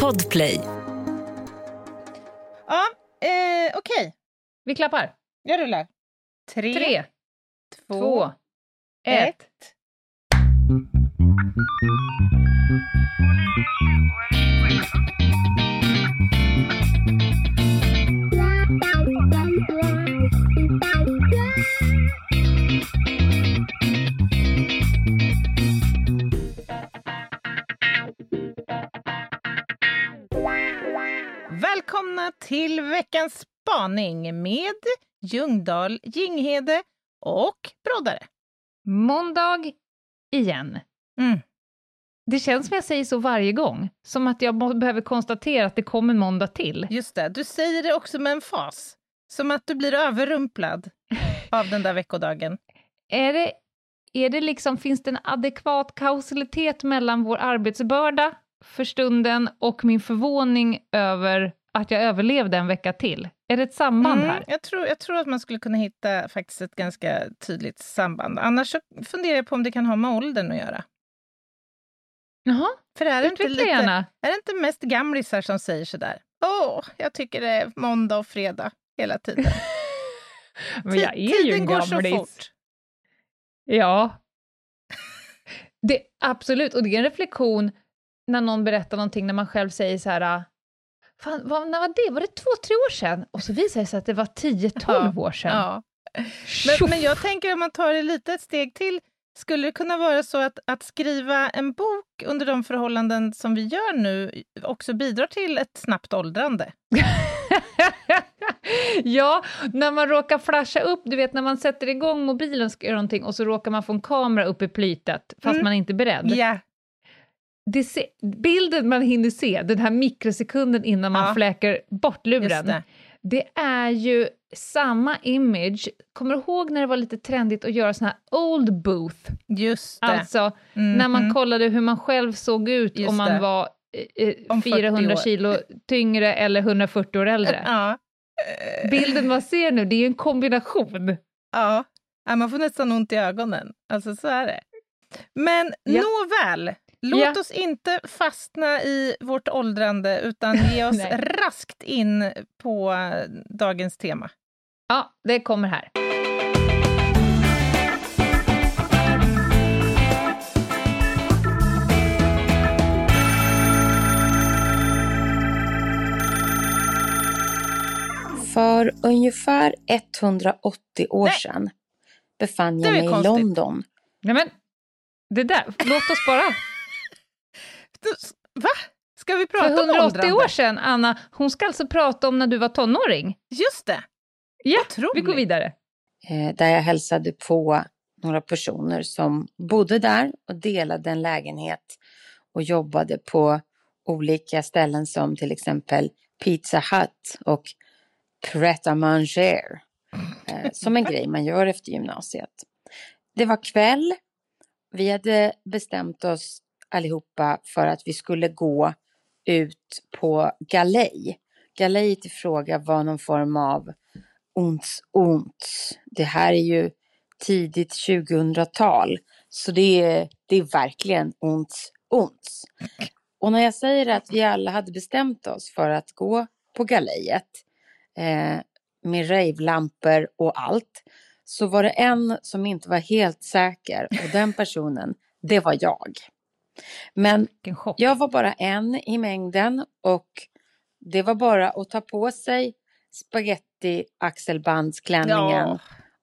Podplay. Ja, eh, okej. Vi klappar. Jag rullar. Tre, Tre, två, två, ett. ett. Till veckans spaning med Ljungdahl, Ginghede och Broddare. Måndag igen. Mm. Det känns som jag säger så varje gång. Som att jag behöver konstatera att det kommer måndag till. Just det, du säger det också med en fas. Som att du blir överrumplad av den där veckodagen. Är det, är det liksom, finns det en adekvat kausalitet mellan vår arbetsbörda för stunden och min förvåning över att jag överlevde en vecka till? Är det ett samband Mm, här? jag, tror, jag tror att man skulle kunna hitta faktiskt ett ganska tydligt samband. Annars funderar jag på om det kan ha med åldern att göra. Jaha, För är det, inte lite, gärna. är det inte mest gamlisar som säger sådär? Åh, jag tycker det är måndag och fredag hela tiden. Men jag är ju Tiden en går så gamlis. fort. Ja. Det, absolut, och det är en reflektion när någon berättar någonting när man själv säger så här "Ah, Fan, vad, när var det? Var det två, tre år sedan? Och så visar det sig att det var 10-12 år sedan. Ja. Men, men jag tänker om man tar det lite ett steg till, skulle det kunna vara så att, att skriva en bok under de förhållanden som vi gör nu också bidrar till ett snabbt åldrande? ja, när man råkar flasha upp, du vet när man sätter igång mobilen och ska göra någonting och så råkar man få en kamera upp i plytet fast Mm. man är inte beredd. Ja, Det se, bilden man hinner se, den här mikrosekunden innan man Ja. fläker bort luren, det. Det är ju samma image. Kommer du ihåg när det var lite trendigt att göra såna här old booth? Just det. Alltså Mhm. när man kollade hur man själv såg ut Just om man det. var eh, eh, Om 40 400 år. kilo tyngre eller 140 år äldre. Ja. Bilden man ser nu, det är ju en kombination. Ja. ja, man får nästan ont i ögonen. Alltså så är det. Men Ja. nåväl, låt Ja. oss inte fastna i vårt åldrande utan ge oss raskt in på dagens tema. Ja, det kommer här. För ungefär 180 år Nej. sedan befann jag mig i konstigt. London. Nej men, det där, låt oss bara. Va? Ska vi För prata om 180 åldrande? år sedan, Anna, hon ska alltså prata om när du var tonåring. Just det. Ja, Otroligt. vi går vidare. Eh, där jag hälsade på några personer som bodde där och delade en lägenhet och jobbade på olika ställen som till exempel Pizza Hut och Pret à Manger. Eh, som en grej man gör efter gymnasiet. Det var kväll. Vi hade bestämt oss allihopa för att vi skulle gå ut på galej. Galejet i fråga var någon form av ont, ont. Det här är ju tidigt 2000-tal. Så det är, det är verkligen ont, ont. Och när jag säger att vi alla hade bestämt oss för att gå på galejet eh, med rejvlampor och allt så var det en som inte var helt säker och den personen, det var jag. Men jag var bara en i mängden och det var bara att ta på sig spaghetti axelbandsklänningen Ja.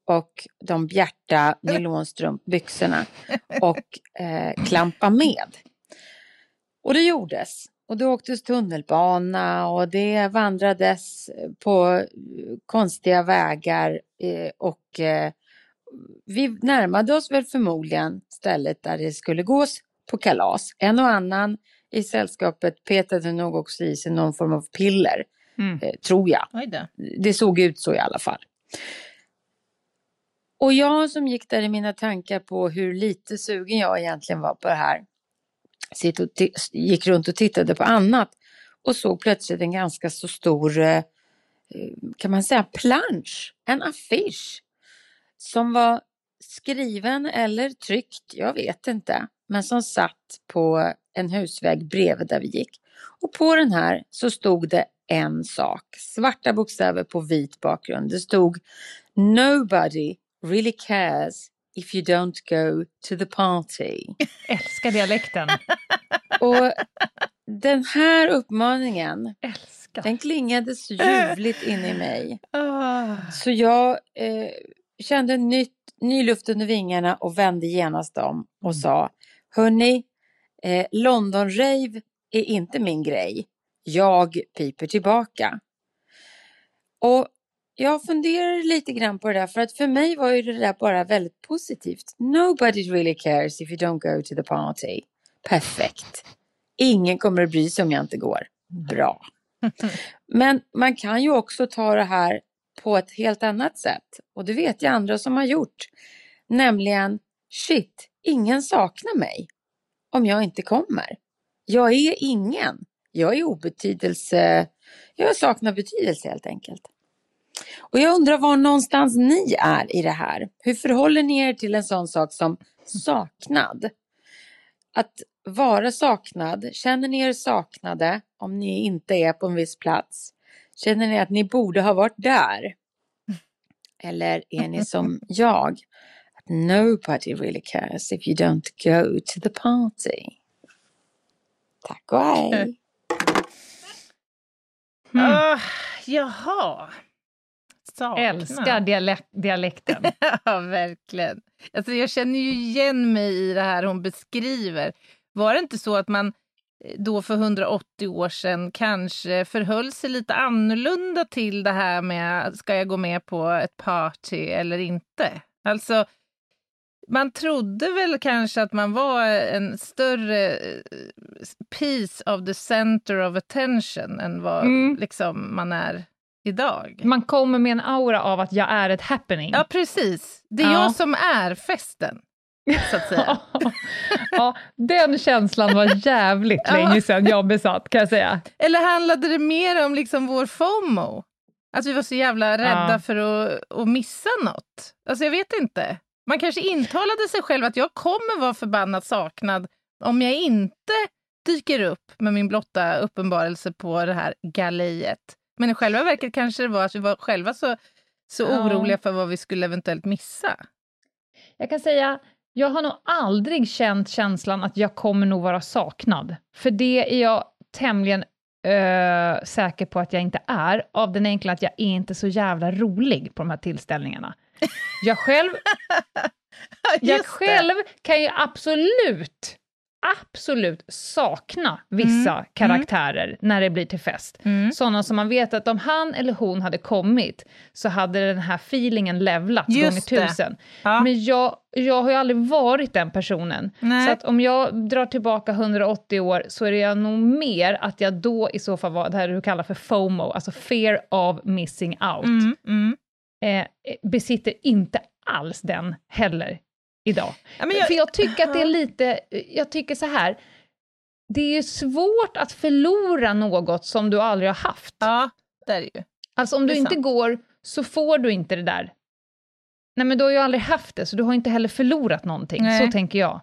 och de bjärta nylonstrumpbyxorna och eh, klampa med. Och det gjordes. Och det åktes tunnelbana och det vandrades på eh, konstiga vägar eh, och eh, vi närmade oss väl förmodligen stället där det skulle gås på kalas. En och annan i sällskapet petade nog också i sig någon form av piller, Mm. eh, tror jag. Det såg ut så i alla fall. Och jag som gick där i mina tankar på hur lite sugen jag egentligen var på det här. Sitt och gick runt och tittade på annat och såg plötsligt en ganska så stor, eh, kan man säga, plansch, en affisch. Som var skriven eller tryckt, jag vet inte, men som satt på en husvägg bredvid där vi gick. Och på den här så stod det en sak, svarta bokstäver på vit bakgrund. Det stod Nobody really cares if you don't go to the party. Älskar dialekten. Och den här uppmaningen, Älskar. den klingade så ljuvligt in i mig. Ah. Så jag eh, kände nytt, ny luft under vingarna och vände genast om och sa Hörni, eh, London-rave är inte min grej. Jag piper tillbaka. Och jag funderar lite grann på det där för att för mig var ju det där bara väldigt positivt. Nobody really cares if you don't go to the party. Perfekt. Ingen kommer att bry sig om jag inte går. Bra. Men man kan ju också ta det här på ett helt annat sätt. Och det vet jag andra som har gjort. Nämligen, shit, ingen saknar mig om jag inte kommer. Jag är ingen. Jag är obetydelse. Jag saknar betydelse helt enkelt. Och jag undrar var någonstans ni är i det här. Hur förhåller ni er till en sån sak som saknad? Att vara saknad, känner ni er saknade om ni inte är på en viss plats? Känner ni att ni borde ha varit där? Eller är ni som jag? Nobody really cares if you don't go to the party. Tack och hej. Mm. Ah, jaha. Sakna. Älskar dialek dialekten. Ja, verkligen. Alltså, jag känner ju igen mig i det här hon beskriver. Var det inte så att man eh, då för 180 år sedan kanske förhöll sig lite annorlunda till det här med ska jag gå med på ett party eller inte? Alltså, man trodde väl kanske att man var en större eh, piece of the center of attention än vad Mm. liksom, man är idag. Man kommer med en aura av att jag är ett happening. Ja, precis. Det är Ja. jag som är festen, så att säga. ja, den känslan var jävligt Ja. länge sedan jag besatt, kan jag säga. Eller handlade det mer om liksom vår FOMO? Att vi var så jävla rädda Ja. för att, att missa något? Alltså, jag vet inte. Man kanske intalade sig själv att jag kommer vara förbannat saknad om jag inte dyker upp med min blotta uppenbarelse på det här galleriet. Men i själva verket kanske det var att vi var själva så, så Ja. oroliga för vad vi skulle eventuellt missa. Jag kan säga, jag har nog aldrig känt känslan att jag kommer nog vara saknad. För det är jag tämligen ö, säker på att jag inte är, av den enkla att jag är inte så jävla rolig på de här tillställningarna. Jag själv, jag själv kan ju absolut, absolut sakna vissa karaktärer när det blir till fest. Mm. Sådana som man vet att om han eller hon hade kommit så hade den här feelingen levlats Just gånger tusen. Ja. Men jag, jag har ju aldrig varit den personen. Nej. Så att om jag drar tillbaka 180 år så är det nog mer att jag då i så fall var det här du kallar för FOMO, alltså fear of missing out. Mm, mm. Eh, besitter inte alls den heller idag. Ja, jag- För jag tycker att det är lite, jag tycker så här, det är ju svårt att förlora något som du aldrig har haft. Ja, det är det ju. Alltså om du inte går så får du inte det där. Nej men du har ju aldrig haft det, så du har inte heller förlorat någonting. Nej. Så tänker jag.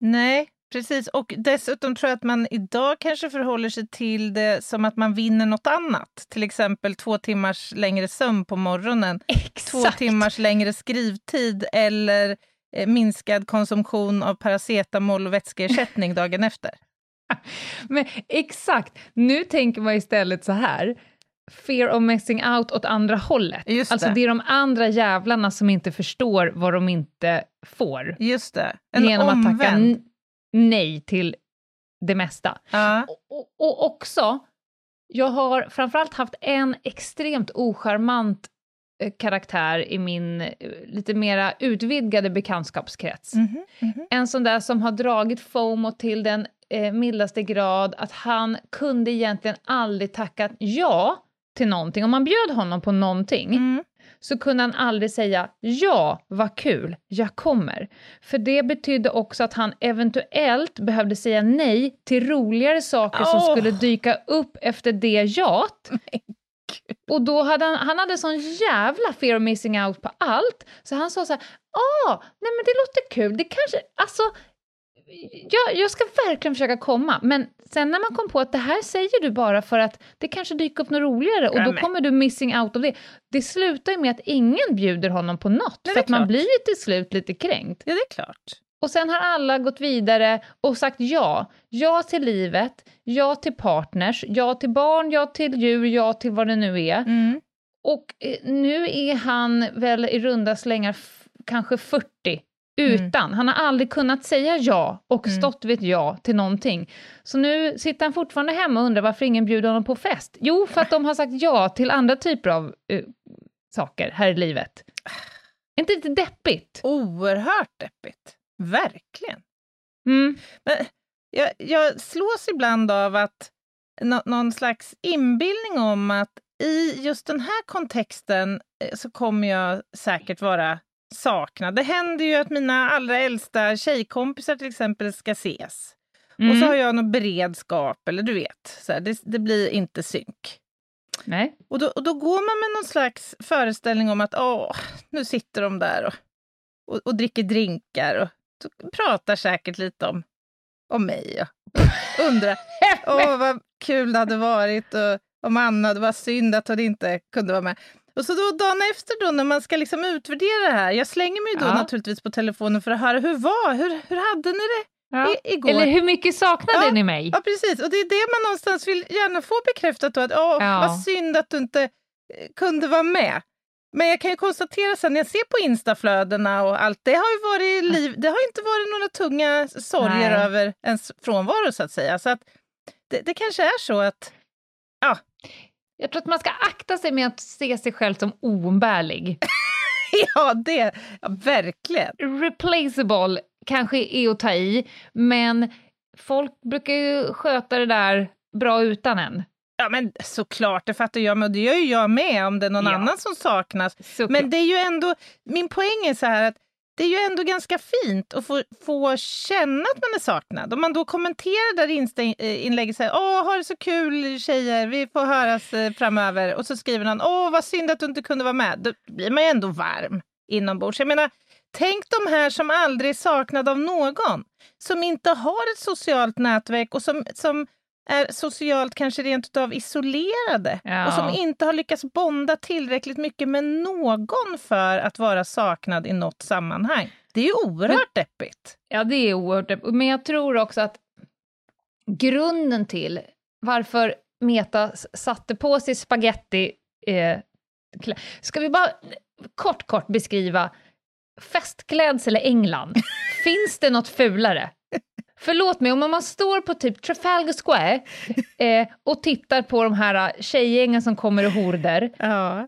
Nej, precis. Och dessutom tror jag att man idag kanske förhåller sig till det som att man vinner något annat. Till exempel två timmars längre sömn på morgonen, två Exakt. timmars längre skrivtid eller eh, minskad konsumtion av paracetamol och vätskeersättning dagen efter. Men exakt, nu tänker man istället så här, fear of missing out åt andra hållet. Just alltså det. det är de andra jävlarna som inte förstår vad de inte får. Just det. En genom att tacka omvänd. Nej till det mesta. Ja. Och, och, och också, jag har framförallt haft en extremt ocharmant eh, karaktär i min eh, lite mera utvidgade bekantskapskrets. Mhm, mhm. En sån där som har dragit FOMO till den eh, mildaste grad att han kunde egentligen aldrig tacka ja till någonting. Om man bjöd honom på någonting Mm. Så kunde han aldrig säga ja, vad kul, jag kommer. För det betydde också att han eventuellt behövde säga nej till roligare saker som Åh. skulle dyka upp efter det jat. Och då hade han, han hade sån jävla fear of missing out på allt, så han sa så här, ah, nej men det låter kul, det kanske, alltså, jag, jag ska verkligen försöka komma, men sen när man kom på att det här säger du bara för att det kanske dyker upp något roligare och Ja, då men- kommer du missing out av det. Det slutar ju med att ingen bjuder honom på något, är för att man blir ju till slut lite kränkt. Ja, det är klart. Och sen har alla gått vidare och sagt ja. Ja till livet, ja till partners, ja till barn, ja till djur, ja till vad det nu är. Mm. Och eh, nu är han väl i runda slängar kanske 40 utan. Han har aldrig kunnat säga ja och Mm. stått vid ett ja till någonting. Så nu sitter han fortfarande hemma och undrar varför ingen bjuder honom på fest. Jo, för att de har sagt ja till andra typer av eh, saker här i livet. Är inte lite deppigt? Oerhört deppigt. Verkligen. Mm. Men jag, jag slås ibland av att nå, någon slags inbildning om att i just den här kontexten eh, så kommer jag säkert vara saknad. Det händer ju att mina allra äldsta tjejkompisar till exempel ska ses. Mm. Och så har jag någon beredskap, eller du vet, så här, det, det blir inte synk. Nej. Och då, och då går man med någon slags föreställning om att åh, nu sitter de där och, och, och dricker drinkar och pratar säkert lite om, om mig och undrar åh, vad kul det hade varit och om Anna, det var synd att hon inte kunde vara med. Och så då dagen efter då när man ska liksom utvärdera det här, jag slänger mig då Ja. naturligtvis på telefonen för att höra hur var, hur, hur hade ni det Ja. i, igår? Eller hur mycket saknade Ja. ni mig? Ja, precis. Och det är det man någonstans vill gärna få bekräftat då, att åh, Ja. vad synd att du inte eh, kunde vara med. Men jag kan ju konstatera sen när jag ser på instaflödena och allt, det har ju varit liv, det har inte varit några tunga sorger Nej. över ens frånvaro så att säga. Så att det, det kanske är så att, Jag tror att man ska akta sig med att se sig själv som oumbärlig. ja det, ja, verkligen. Replaceable kanske är att ta i, men folk brukar ju sköta det där bra utan en. Ja men såklart, det fattar jag, men det gör ju jag med om det är någon Ja. annan som saknas. Såklart. Men det är ju ändå, min poäng är så här att det är ju ändå ganska fint att få, få känna att man är saknad. Om man då kommenterar där eh, inlägget, så säger åh, ha det så kul tjejer, vi får höras eh, framöver. Och så skriver någon åh, vad synd att du inte kunde vara med. Då blir man ju ändå varm inombords. Jag menar, tänk de här som aldrig är saknade av någon. Som inte har ett socialt nätverk och som, som är socialt kanske rent utav isolerade Ja. och som inte har lyckats bonda tillräckligt mycket med någon för att vara saknad i något sammanhang. Det är ju oerhört deppigt. Ja, det är oerhört depp- Men jag tror också att grunden till varför Meta satte på sig spaghetti... Eh, Ska vi bara kort, kort beskriva festklädsel i England? Finns det något fulare? Förlåt mig, om man står på typ Trafalgar Square eh, och tittar på de här tjejgängen som kommer i horder, Ja.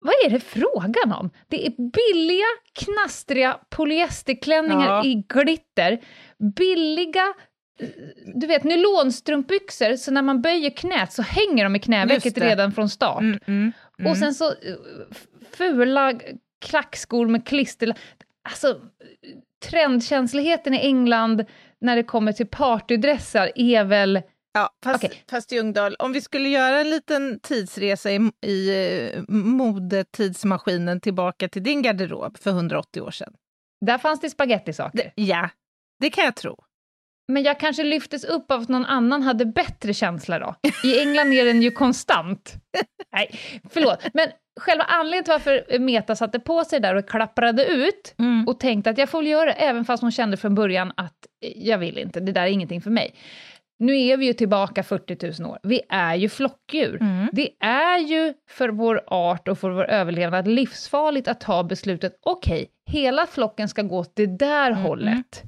vad är det frågan om? Det är billiga, knastriga polyesterklänningar Ja. i glitter, billiga eh, du vet, nylonstrumpbyxor, så när man böjer knät så hänger de i knävecket redan från start. Mm, mm, mm. Och sen så eh, fula klackskor med klister... Alltså, trendkänsligheten i England när det kommer till partydressar är väl... Ja, fast, Okej. fast Ljungdahl, om vi skulle göra en liten tidsresa i, i eh, modetidsmaskinen tillbaka till din garderob för 180 år sedan. Där fanns det spagettisaker. Ja, det kan jag tro. Men jag kanske lyftes upp av att någon annan hade bättre känsla då. I England är den ju konstant. Nej, förlåt. Men själva anledningen till varför Meta satte på sig där och klapprade ut och tänkte att jag får väl göra det, även fast hon kände från början att eh, jag vill inte, det där är ingenting för mig. Nu är vi ju tillbaka 40 000 år. Vi är ju flockdjur. Mm. Det är ju för vår art och för vår överlevnad livsfarligt att ta beslutet, okej, hela flocken ska gå åt det där Mm. hållet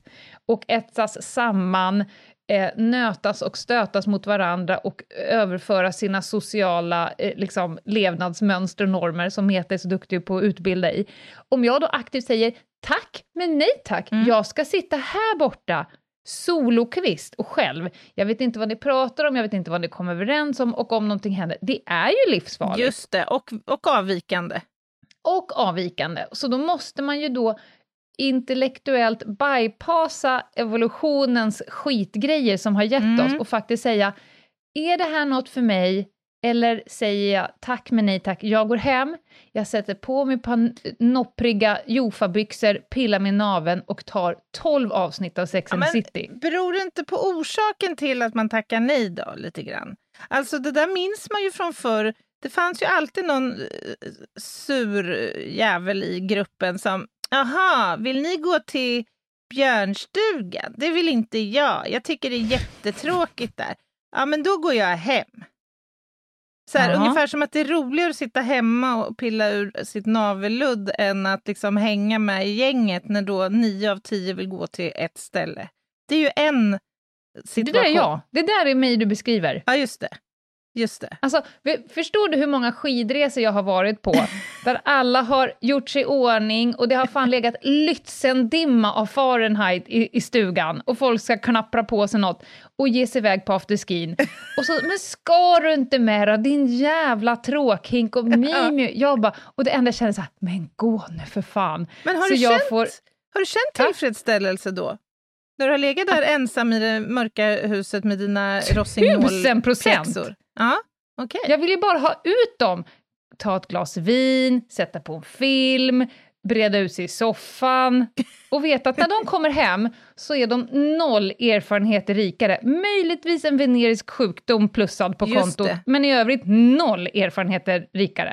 och etsas samman, eh, nötas och stötas mot varandra och överföra sina sociala eh, liksom, levnadsmönster och normer som Meta är så duktig på att utbilda i. Om jag då aktivt säger tack, men nej tack, Mm. jag ska sitta här borta solokvist och själv. Jag vet inte vad ni pratar om, jag vet inte vad ni kommer överens om och om någonting händer. Det är ju livsfarligt Just det, och, och avvikande. och avvikande. Så då måste man ju då intellektuellt bypassa evolutionens skitgrejer som har gett Mm. oss och faktiskt säga, är det här något för mig? Eller säger jag tack men nej tack, jag går hem, jag sätter på mig par noppriga Jofa-byxor, pillar med naven och tar 12 avsnitt av Sex Ja, and men the City. Beror det inte på orsaken till att man tackar nej då, lite grann? Alltså det där minns man ju från förr. Det fanns ju alltid någon eh, sur jävel i gruppen som, aha, vill ni gå till björnstugan? Det vill inte jag. Jag tycker det är jättetråkigt där. Ja, men då går jag hem. Så här, ungefär som att det är roligare att sitta hemma och pilla ur sitt navelludd än att liksom hänga med i gänget när då nio av tio vill gå till ett ställe. Det är ju en Det situation. där är jag. Det där är mig du beskriver. Ja, just det. Just det. Alltså, förstår du hur många skidresor jag har varit på, där alla har gjort sig i ordning och det har fan legat Lützendimma av Fahrenheit i, i stugan och folk ska knappra på sig något och ge sig iväg på afterskin. Och så, men ska du inte med då, din jävla tråkhink och mimi. Jag bara, och det enda jag känner så här, men gå nu för fan. Men har Så du, känt, får- har du känt tillfredsställelse då? När du har legat där ensam i det mörka huset med dina Tusen rossignolpjäxor? procent! Ja, okej. Jag vill ju bara ha ut dem. Ta ett glas vin, sätta på en film, breda ut sig i soffan och veta att när de kommer hem så är de noll erfarenheter rikare. Möjligtvis en venerisk sjukdom plussad på Just kontot, det. men i övrigt noll erfarenheter rikare.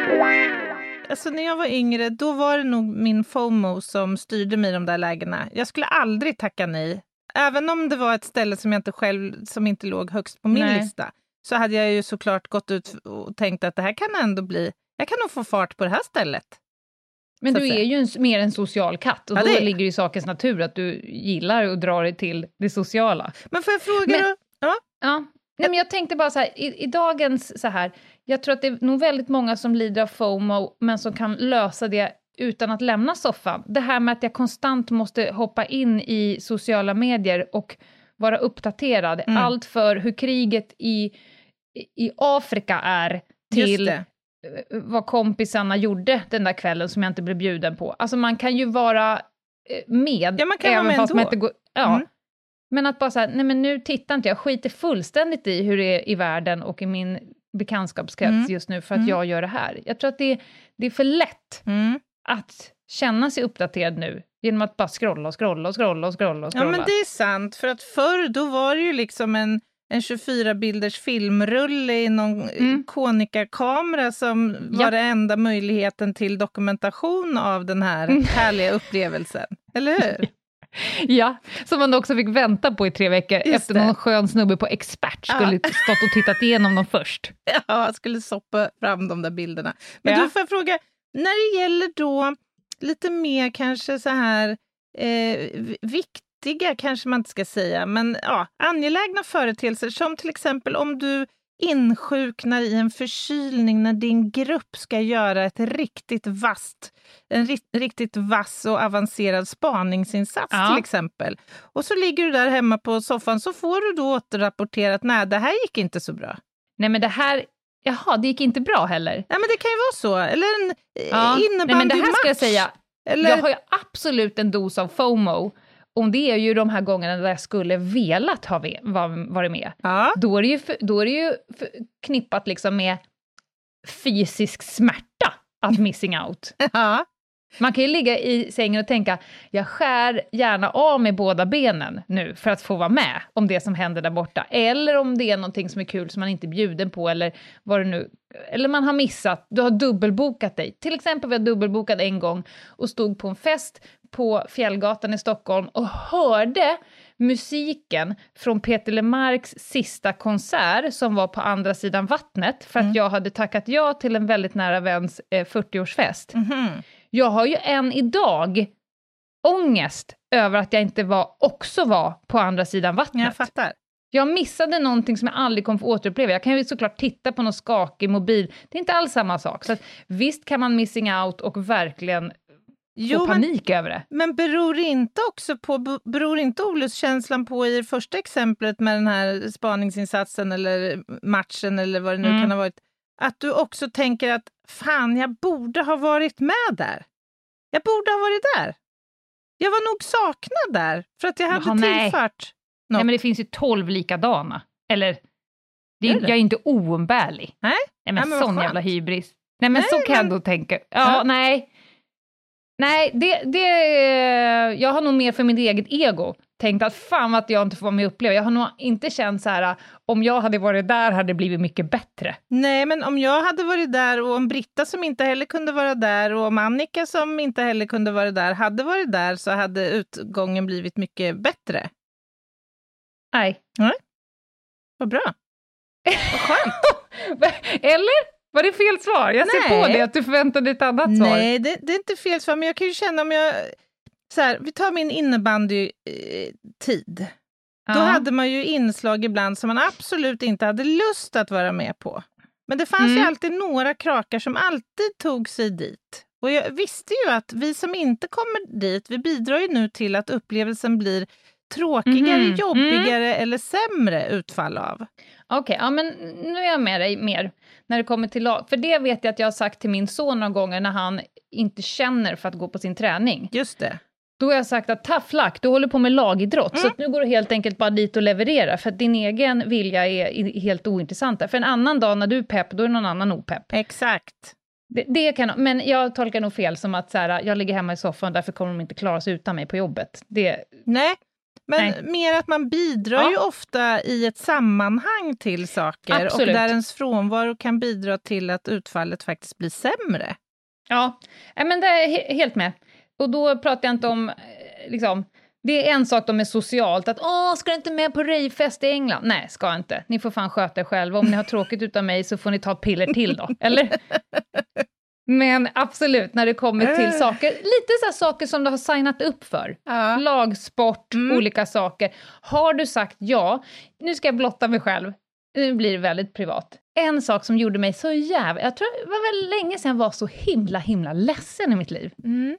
Alltså, när jag var yngre, då var det nog min FOMO som styrde mig i de där lägena. Jag skulle aldrig tacka nej. Även om det var ett ställe som jag inte själv, som inte låg högst på min Nej. lista, så hade jag ju såklart gått ut och tänkt att det här kan ändå bli, jag kan nog få fart på det här stället. Men Så du är ju en, mer en social katt och Ja, då det ligger det i sakens natur att du gillar att dra dig till det sociala. Men får jag fråga Men- då? Ja. Ja, Nej, men jag tänkte bara så här, i, i dagens så här, jag tror att det är nog väldigt många som lider av FOMO, men som kan lösa det utan att lämna soffan. Det här med att jag konstant måste hoppa in i sociala medier och vara uppdaterad, Mm. allt för hur kriget i, i Afrika är till eh, vad kompisarna gjorde den där kvällen som jag inte blev bjuden på. Alltså man kan ju vara eh, med, Ja, man kan vara även med fast man ändå. inte går... Ja. Mm. Men att bara säga, nej men nu tittar inte jag, skiter fullständigt i hur det är i världen och i min bekantskapskrets Mm. just nu för att Mm. jag gör det här. Jag tror att det, det är för lätt Mm. att känna sig uppdaterad nu genom att bara scrolla och scrolla och scrolla och scrolla och Ja, scrolla. men det är sant. För att förr då var det ju liksom en, en 24-bilders filmrulle i någon Mm. Konica-kamera som Ja. var den enda möjligheten till dokumentation av den här Mm. härliga upplevelsen. Eller hur? Ja, som man också fick vänta på i tre veckor Just efter det. någon skön snubbe på expert skulle stått och tittat igenom dem först. Ja, skulle soppa fram de där bilderna. Men Ja. då får jag fråga, när det gäller då lite mer kanske så här eh, vi- viktiga, kanske man inte ska säga, men ja, angelägna företeelser som till exempel om du insjuknar i en förkylning när din grupp ska göra ett riktigt vasst, en ri- riktigt vass och avancerad spaningsinsats Ja. till exempel. Och så ligger du där hemma på soffan så får du då återrapportera att nej, det här gick inte så bra. Nej men det här, jaha, det gick inte bra heller. Ja, men det kan ju vara så. Eller en Ja. ja. Nej men det här ska jag säga, Eller, Jag har ju absolut en dos av FOMO, och det är ju de här gångerna där jag skulle velat ha varit med. ja. Då är det ju, då är det ju knippat liksom med fysisk smärta att missing out. ja. Man kan ju ligga i sängen och tänka, jag skär gärna av med båda benen nu för att få vara med om det som händer där borta. Eller om det är någonting som är kul som man inte är bjuden på, eller vad det nu... Eller man har missat, du har dubbelbokat dig. Till exempel var jag dubbelbokad en gång och stod på en fest på Fjällgatan i Stockholm och hörde musiken från Peter Lemarks sista konsert som var på andra sidan vattnet för att jag hade tackat ja till en väldigt nära väns eh, 40-årsfest. Mhm. Jag har ju än idag ångest över att jag inte var, också var på andra sidan vattnet. Jag fattar. Jag missade någonting som jag aldrig kommer få återuppleva. Jag kan ju såklart titta på någon skakig mobil. Det är inte alls samma sak. Så att, visst kan man missing out och verkligen Jo, få men, panik över det. men beror inte också på, beror inte olustkänslan på i det första exemplet med den här spaningsinsatsen eller matchen eller vad det nu Mm. kan ha varit, att du också tänker att fan, jag borde ha varit med där. Jag borde ha varit där. Jag var nog saknad där för att jag hade Jaha, nej. tillfört Nej, något. men det finns ju tolv likadana. Eller, det är, Gör det? jag är inte oumbärlig. Nej? Nej, men Ja, men sån jävla hybris. Nej, men Nej, så kan jag men- då tänka. Ja, Ja. nej. Nej, det, det, jag har nog mer för mitt eget ego tänkt att fan att jag inte får vara med och uppleva. Jag har nog inte känt så här, om jag hade varit där hade det blivit mycket bättre. Nej, men om jag hade varit där och om Britta som inte heller kunde vara där och om Annika som inte heller kunde vara där hade varit där så hade utgången blivit mycket bättre. Nej. Vad bra. Vad skönt. Eller? Var det fel svar? Jag ser Nej. på dig att du förväntade dig ett annat svar. Nej, det, det är inte fel svar, men jag kan ju känna om jag... Så här, vi tar min innebandy-tid. Ja. Då hade man ju inslag ibland som man absolut inte hade lust att vara med på. Men det fanns ju Mm. alltid några krakar som alltid tog sig dit. Och jag visste ju att vi som inte kommer dit, vi bidrar ju nu till att upplevelsen blir tråkigare, Mhm. jobbigare eller sämre utfall av. Okej, ja men nu är jag med dig mer när det kommer till lag. För det vet jag att jag har sagt till min son några gånger när han inte känner för att gå på sin träning. Just det. Då har jag sagt att tough luck, du håller på med lagidrott, Mm. så nu går du helt enkelt bara dit och leverera, för att din egen vilja är helt ointressant där. För en annan dag när du är pepp, då är någon annan opepp. Exakt. Det, det kan, men jag tolkar nog fel som att så här, jag ligger hemma i soffan, därför kommer de inte klara sig utan mig på jobbet. Det, Nej, men Nej. mer att man bidrar Ja. ju ofta i ett sammanhang till saker Absolut. och där ens frånvaro kan bidra till att utfallet faktiskt blir sämre. Ja, men det är he- helt med. Och då pratar jag inte om, eh, liksom, det är en sak då med socialt, att åh, ska du inte med på rejfest i England? Nej, ska jag inte. Ni får fan sköta er själva. Om ni har tråkigt utan mig så får ni ta piller till då, eller? Men absolut, när det kommer till Äh. saker, lite så här saker som du har signat upp för. Ja. Lagsport, Mm. olika saker. Har du sagt ja, nu ska jag blotta mig själv, nu blir det väldigt privat. En sak som gjorde mig så jävla... Jag tror det var väl länge sedan jag var så himla, himla ledsen i mitt liv. Mm.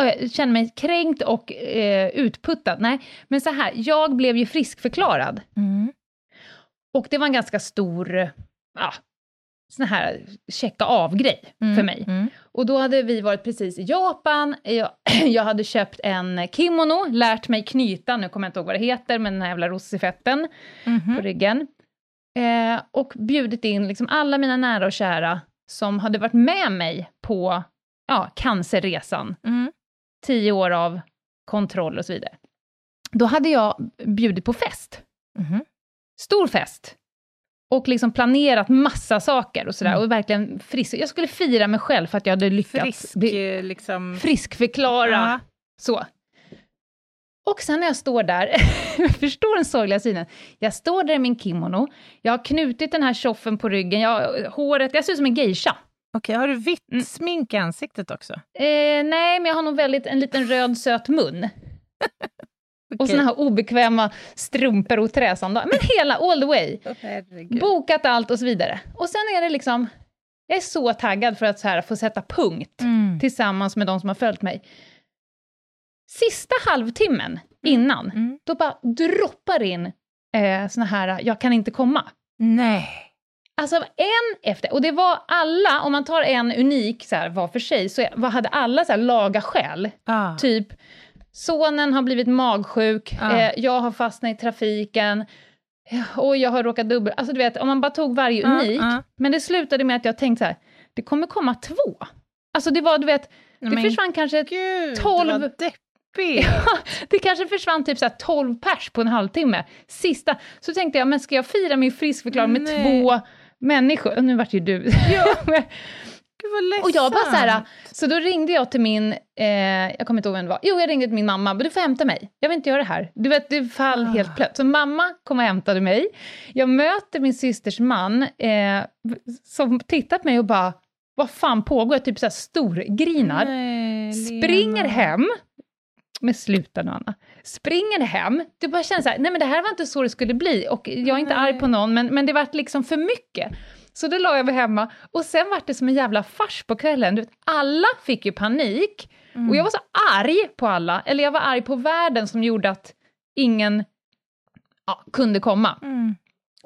Och jag kände mig kränkt och eh, utputtad. Nej, men så här, jag blev ju friskförklarad. Mm. Och det var en ganska stor, ja, sån här checka av-grej Mm. för mig. Mm. Och då hade vi varit precis i Japan, jag, jag hade köpt en kimono, lärt mig knyta, nu kommer jag inte ihåg vad det heter, men den här jävla rossifetten på Mhm. ryggen. Eh, och bjudit in liksom alla mina nära och kära som hade varit med mig på ja, cancerresan. Mm. Tio år av kontroll och så vidare. Då hade jag bjudit på fest. Mhm. Stor fest. Och liksom planerat massa saker och sådär. Mm. Och verkligen frisk. Jag skulle fira mig själv för att jag hade lyckats Frisk, bli eh, liksom... friskförklara. Ja. Så. Och sen när jag står där, jag förstår den sorgliga synen, jag står där i min kimono, jag har knutit den här tjoffen på ryggen, jag, håret, jag ser ut som en geisha. Okej, har du vitt Mm. smink i ansiktet också? Eh, nej, men jag har nog väldigt, en liten röd söt mun. Och såna här obekväma strumpor och träsandaler. Men hela, all the way. Herregud. Bokat allt och så vidare. Och sen är det liksom, jag är så taggad för att så här få sätta punkt Mm. tillsammans med de som har följt mig. Sista halvtimmen innan, Mm. då bara droppar in eh, såna här, jag kan inte komma. Nej. Alltså en efter, och det var alla, om man tar en unik så här, var för sig, så vad hade alla så här laga skäl. Ah. Typ, sonen har blivit magsjuk, Ja. eh, jag har fastnat i trafiken, eh, och jag har råkat dubbel... Alltså du vet, om man bara tog varje Ja, unik. ja. Men det slutade med att jag tänkte så här, det kommer komma två. Alltså det var, du vet, det men försvann kanske Gud, tolv- vad deppigt. det kanske försvann typ så här 12 pers på en halvtimme. Sista, så tänkte jag, men ska jag fira min friskförklaring med två människor? Och nu vart ju du... Gud vad ledsamt. och jag bara så här, så då ringde jag till min, eh, jag kommer inte ihåg vem det var, jo jag ringde till min mamma, men du får hämta mig, jag vill inte göra det här. Du vet, det fall Ah. helt plötsligt. Så mamma kom och hämtade mig, jag möter min systers man, eh, som tittar på mig och bara, vad fan pågår? Jag typ så här storgrinar. Nej, Springer hem, Men sluta nu Anna. Springer hem, du bara känner så här, nej men det här var inte så det skulle bli. Och jag är inte Nej. arg på någon, men, men det vart liksom för mycket. Så då la jag mig hemma, och sen vart det som en jävla fars på kvällen. Du vet, alla fick ju panik, och jag var så arg på alla, eller jag var arg på världen som gjorde att ingen ja, kunde komma. Mm.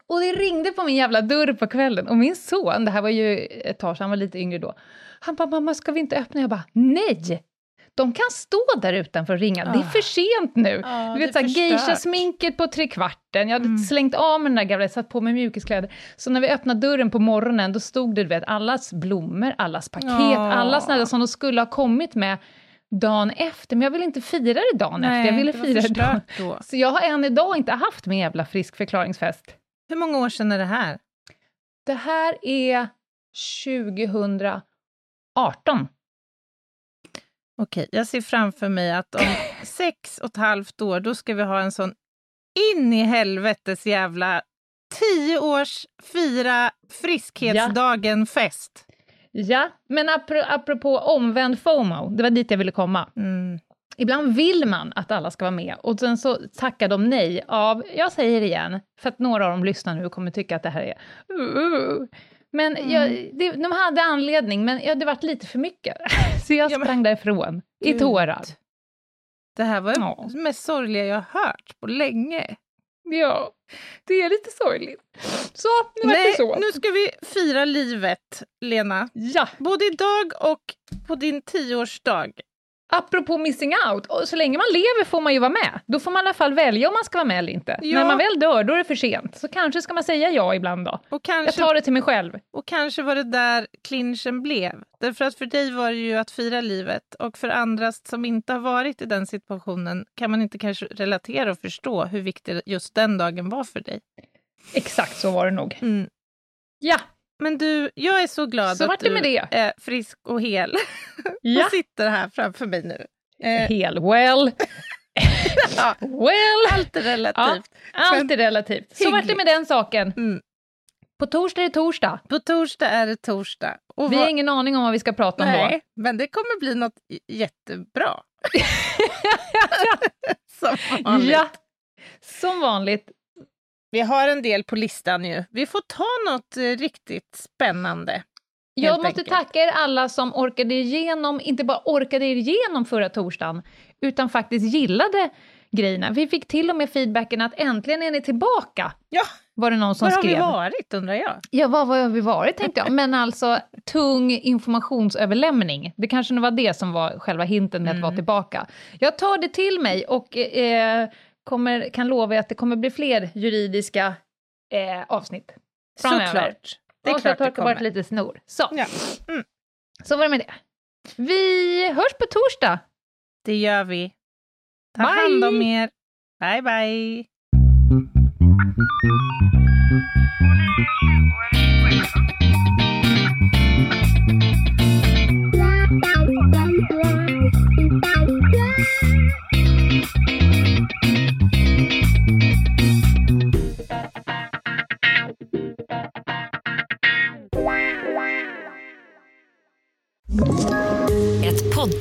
Och det ringde på min jävla dörr på kvällen och min son, det här var ju ett tag sedan, han var lite yngre då, han bara “mamma, ska vi inte öppna?” Jag bara “nej!” De kan stå där utanför och ringa, det är Ah. för sent nu. Ja, du vet såhär, geisha-sminket på trekvarten, jag hade Mm. slängt av mig den där gamla, satt på mig mjukiskläder. Så när vi öppnade dörren på morgonen, då stod det du vet, allas blommor, allas paket, Ja. alla där som de skulle ha kommit med dagen efter, men jag ville inte fira det dagen efter, jag ville fira det dagen. då. Så jag har än idag inte haft min jävla frisk förklaringsfest. Hur många år sedan är det här? Det här är 2018. Okej, jag ser framför mig att om sex och ett halvt år, då ska vi ha en sån in i helvetes jävla tio års fira friskhetsdagen-fest. Ja, men apro- apropå omvänd FOMO, det var dit jag ville komma. Mm. Ibland vill man att alla ska vara med och sen så tackar de nej av, jag säger det igen, för att några av dem lyssnar nu och kommer tycka att det här är... Uh. Men Mm. jag, det, de hade anledning, men ja, det vart lite för mycket. Så jag Ja, men- sprang därifrån, i tårar. Det här var Ja. det mest sorgliga jag har hört på länge. Ja, det är lite sorgligt. Så, nu Nej, det så. nu ska vi fira livet, Lena. Ja, Både idag och på din tioårsdag. Apropå missing out, så länge man lever får man ju vara med. Då får man i alla fall välja om man ska vara med eller inte. Ja. När man väl dör, då är det för sent. Så kanske ska man säga ja ibland då. Och Jag kanske, tar det till mig själv. och kanske var det där clinchen blev. Därför att för dig var det ju att fira livet och för andra som inte har varit i den situationen kan man inte kanske relatera och förstå hur viktig just den dagen var för dig. Exakt så var det nog. Mm. Ja, Men du, jag är så glad Så att du det. är frisk och hel ja. och sitter här framför mig nu. Eh, Hel, well. Ja. well. allt är relativt. Allt är relativt. Så vart det med den saken. Mm. På torsdag är det torsdag. På torsdag är det torsdag. Och Vi har ingen aning om vad vi ska prata om då. Nej, men det kommer bli något jättebra. Som vanligt. Ja, som vanligt. Vi har en del på listan ju. Vi får ta något eh, riktigt spännande. Jag måste enkelt. tacka er alla som orkade igenom, inte bara orkade igenom förra torsdagen, utan faktiskt gillade grejerna. Vi fick till och med feedbacken att äntligen är ni tillbaka, Ja, var det någon som var har vi skrev. varit undrar jag? Ja, vad var har vi varit tänkte jag. Men alltså tung informationsöverlämning. Det kanske var det som var själva hinten med att Mm. vara tillbaka. Jag tar det till mig och eh, kommer, kan lova er att det kommer bli fler juridiska eh, avsnitt framöver. Såklart. Det är och klart det torkar bort kommer. lite snor. Så. Ja. Mm. så var det med det. Vi hörs på torsdag. Det gör vi. Ta Bye. hand om er. Bye, bye.